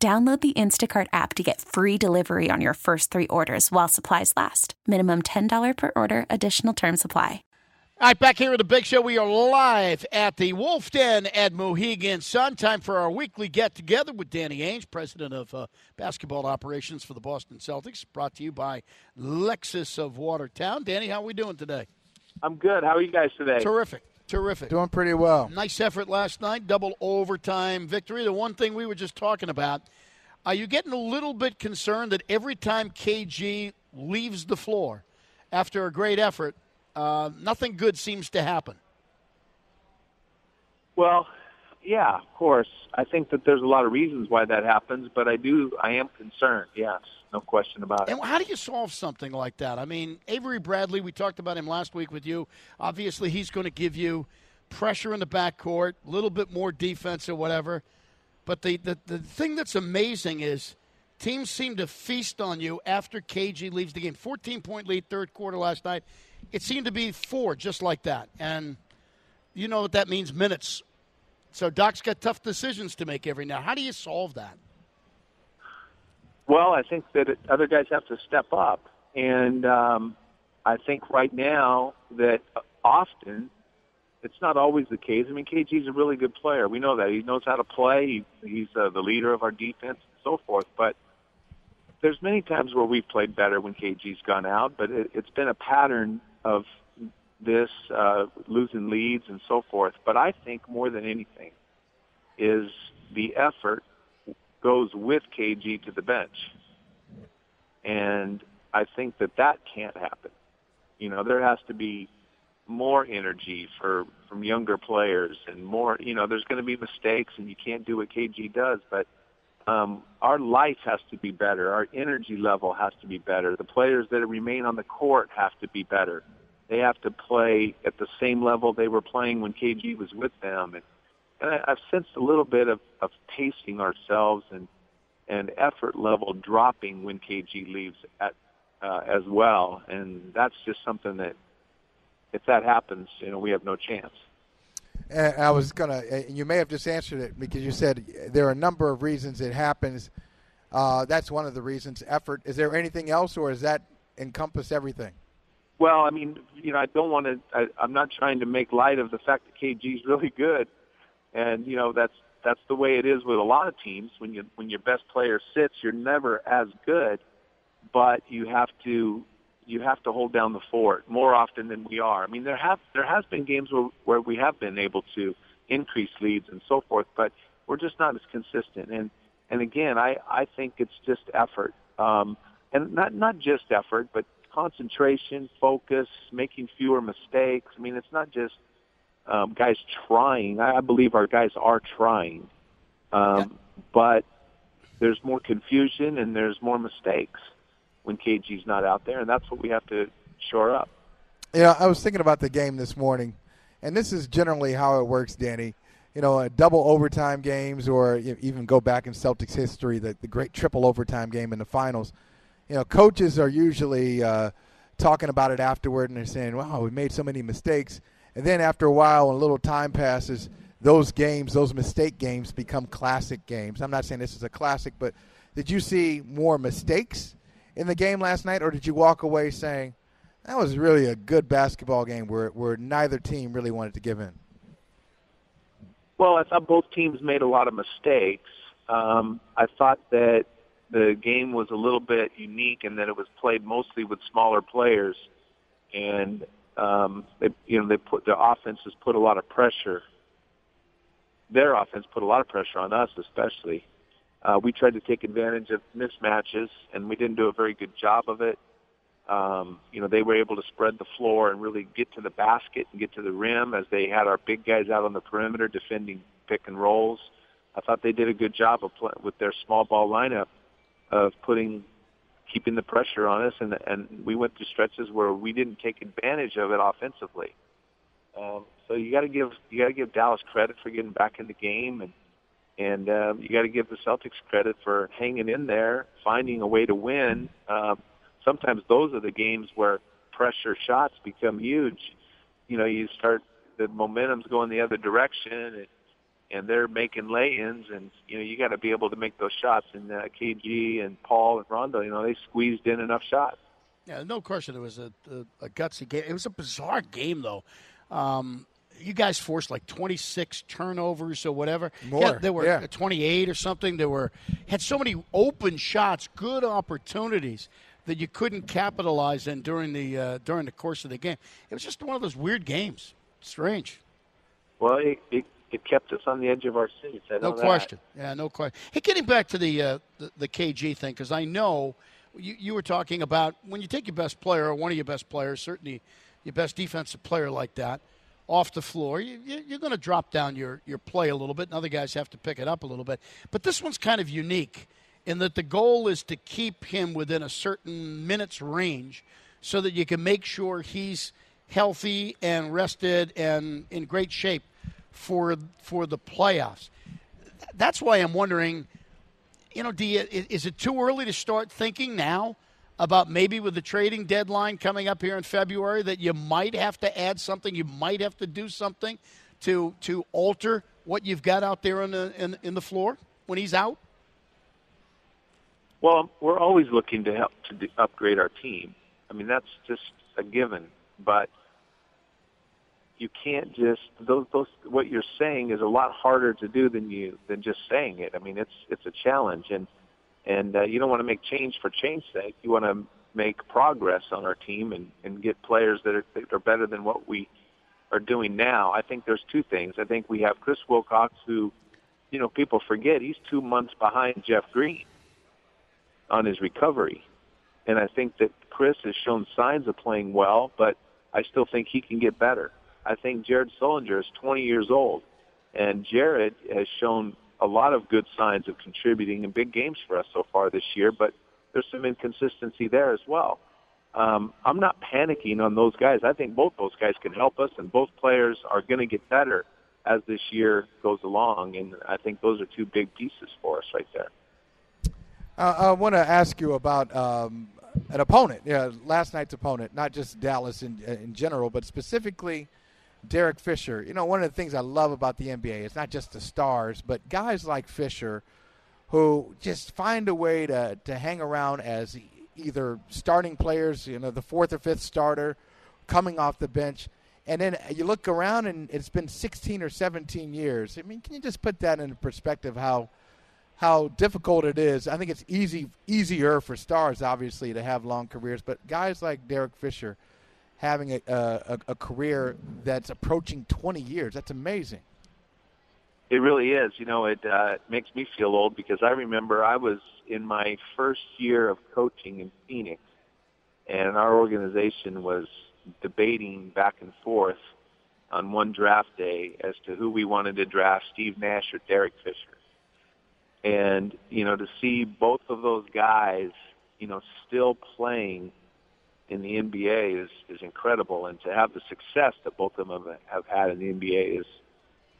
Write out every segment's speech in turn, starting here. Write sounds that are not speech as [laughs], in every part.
Download the Instacart app to get free delivery on your first three orders while supplies last. Minimum $10 per order, additional term supply. All right, back here at the Big Show, we are live at the Wolf Den at Mohegan Sun. Time for our weekly get together with Danny Ainge, president of uh, basketball operations for the Boston Celtics, brought to you by Lexus of Watertown. Danny, how are we doing today? I'm good. How are you guys today? Terrific. Terrific. Doing pretty well. Nice effort last night. Double overtime victory. The one thing we were just talking about. Are you getting a little bit concerned that every time KG leaves the floor after a great effort, uh, nothing good seems to happen? Well, yeah, of course. I think that there's a lot of reasons why that happens, but I do, I am concerned. Yes, no question about it. And how do you solve something like that? I mean, Avery Bradley, we talked about him last week with you. Obviously, he's going to give you pressure in the backcourt, a little bit more defense or whatever. But the, the, the thing that's amazing is teams seem to feast on you after KG leaves the game. 14 point lead, third quarter last night. It seemed to be four, just like that. And you know what that means minutes so Doc's got tough decisions to make every now. How do you solve that? Well, I think that other guys have to step up, and um, I think right now that often it's not always the case. I mean, KG's a really good player. We know that he knows how to play. He, he's uh, the leader of our defense and so forth. But there's many times where we've played better when KG's gone out, but it, it's been a pattern of this, uh, losing leads and so forth. But I think more than anything is the effort goes with KG to the bench. And I think that that can't happen. You know, there has to be more energy for from younger players and more, you know, there's going to be mistakes and you can't do what KG does, but um, our life has to be better. Our energy level has to be better. The players that remain on the court have to be better they have to play at the same level they were playing when KG was with them. And, and I, I've sensed a little bit of, of pacing ourselves and and effort level dropping when KG leaves at uh, as well. And that's just something that if that happens, you know, we have no chance. And I was gonna. You may have just answered it because you said there are a number of reasons it happens. Uh, that's one of the reasons. Effort. Is there anything else, or does that encompass everything? Well, I mean, you know, I don't want to. I'm not trying to make light of the fact that KG's really good, and you know that's that's the way it is with a lot of teams. When you when your best player sits, you're never as good, but you have to you have to hold down the fort more often than we are. I mean, there have there has been games where where we have been able to increase leads and so forth, but we're just not as consistent. And and again, I I think it's just effort, um, and not not just effort, but concentration, focus, making fewer mistakes. I mean, it's not just um, guys trying. I, I believe our guys are trying, um, yeah. but there's more confusion and there's more mistakes when KG's not out there, and that's what we have to shore up. Yeah, I was thinking about the game this morning, and this is generally how it works, Danny. You know, a double overtime games, or even go back in Celtics history, the, the great triple overtime game in the finals – you know, coaches are usually uh, talking about it afterward and they're saying, wow, we made so many mistakes. And then after a while, when a little time passes, those games, those mistake games, become classic games. I'm not saying this is a classic, but did you see more mistakes in the game last night, or did you walk away saying, that was really a good basketball game where, where neither team really wanted to give in? Well, I thought both teams made a lot of mistakes. Um, I thought that the game was a little bit unique in that it was played mostly with smaller players, and um, they, you know, they put their offenses put a lot of pressure. Their offense put a lot of pressure on us, especially. Uh, we tried to take advantage of mismatches, and we didn't do a very good job of it. Um, you know, they were able to spread the floor and really get to the basket and get to the rim as they had our big guys out on the perimeter defending pick and rolls. I thought they did a good job of play, with their small ball lineup of putting keeping the pressure on us, and and we went through stretches where we didn't take advantage of it offensively. Um, so you got to give you got to give Dallas credit for getting back in the game, and and um, you got to give the Celtics credit for hanging in there, finding a way to win. Um, sometimes those are the games where pressure shots become huge. You know, you start the momentum's going the other direction, and and they're making lay-ins, and you know you got to be able to make those shots. And uh, KG and Paul and Rondo, you know, they squeezed in enough shots. Yeah, no question. It was a, a, a gutsy game. It was a bizarre game, though. Um, you guys forced like 26 turnovers or whatever. More. Yeah, there were yeah. 28 or something. There were had so many open shots, good opportunities that you couldn't capitalize in during the uh, during the course of the game. It was just one of those weird games. Strange. Well, it, it it kept us on the edge of our seats. I no that. question. Yeah, no question. Hey, getting back to the uh, the, the KG thing, because I know you, you were talking about when you take your best player or one of your best players, certainly your best defensive player like that, off the floor, you, you're going to drop down your, your play a little bit, and other guys have to pick it up a little bit. But this one's kind of unique in that the goal is to keep him within a certain minutes range so that you can make sure he's healthy and rested and in great shape for for the playoffs. That's why I'm wondering, you know, do you, is it too early to start thinking now about maybe with the trading deadline coming up here in February that you might have to add something, you might have to do something to to alter what you've got out there in the in, in the floor when he's out? Well, we're always looking to help to upgrade our team. I mean, that's just a given. But you can't just those those what you're saying is a lot harder to do than you than just saying it. I mean, it's it's a challenge, and and uh, you don't want to make change for change's sake. You want to make progress on our team and and get players that are that are better than what we are doing now. I think there's two things. I think we have Chris Wilcox, who, you know, people forget he's two months behind Jeff Green on his recovery, and I think that Chris has shown signs of playing well, but I still think he can get better. I think Jared Sullinger is 20 years old, and Jared has shown a lot of good signs of contributing in big games for us so far this year, but there's some inconsistency there as well. Um, I'm not panicking on those guys. I think both those guys can help us, and both players are going to get better as this year goes along. And I think those are two big pieces for us right there. Uh, I want to ask you about um, an opponent, yeah, last night's opponent, not just Dallas in, in general, but specifically Derek Fisher. You know, one of the things I love about the NBA is not just the stars, but guys like Fisher who just find a way to, to hang around as either starting players, you know, the fourth or fifth starter, coming off the bench. And then you look around and it's been 16 or 17 years. I mean, can you just put that into perspective how how difficult it is? I think it's easy easier for stars obviously to have long careers, but guys like Derek Fisher – having a, a, a career that's approaching 20 years. That's amazing. It really is. You know, it uh, makes me feel old because I remember I was in my first year of coaching in Phoenix, and our organization was debating back and forth on one draft day as to who we wanted to draft, Steve Nash or Derek Fisher. And, you know, to see both of those guys, you know, still playing in the NBA is is incredible, and to have the success that both of them have had in the NBA is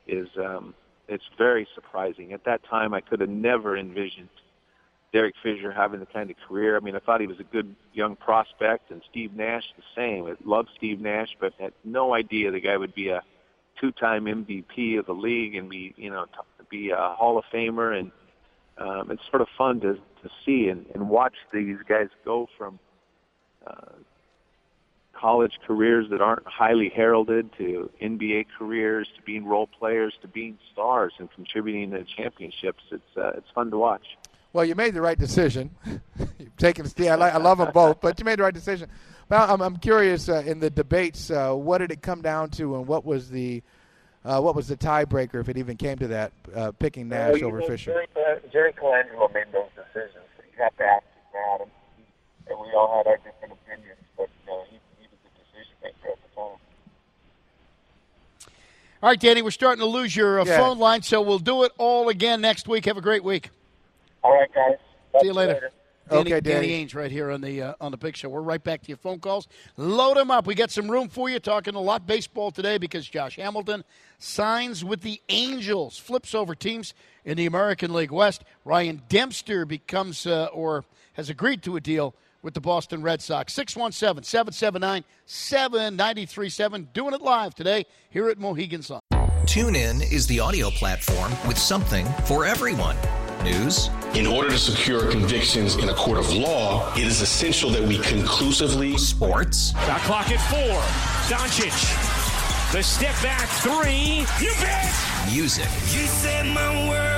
is um, it's very surprising. At that time, I could have never envisioned Derek Fisher having the kind of career. I mean, I thought he was a good young prospect, and Steve Nash the same. I loved Steve Nash, but had no idea the guy would be a two-time MVP of the league and be you know be a Hall of Famer, and um, it's sort of fun to to see and, and watch these guys go from college careers that aren't highly heralded to NBA careers to being role players to being stars and contributing to championships. It's uh, it's fun to watch. Well, you made the right decision. [laughs] You've taken Steve. I, like, I love them both, but you made the right decision. Well, I'm, I'm curious uh, in the debates, uh, what did it come down to, and what was the uh, what was the tiebreaker, if it even came to that, uh, picking Nash over know, Fisher? Jerry, uh, Jerry Colangelo made those decisions. You have to ask him that and we all had our different opinions, but uh, he, he was the decision maker at the time. All right, Danny, we're starting to lose your uh, Yeah. phone line, so we'll do it all again next week. Have a great week. All right, guys. Talk See you to later. Danny, Okay, Danny Danny. Ainge right here on the uh, on the big show. We're right back to your phone calls. Load them up. We got some room for you. Talking a lot baseball today because Josh Hamilton signs with the Angels, flips over teams in the American League West. Ryan Dempster becomes uh, or has agreed to a deal with the Boston Red Sox. 617 779 7937. Doing it live today here at Mohegan Sun. TuneIn is the audio platform with something for everyone. News, In order to secure convictions in a court of law, it is essential that we conclusively sports, Shot clock at four. Doncic. The step back three. You bet. music, You set my world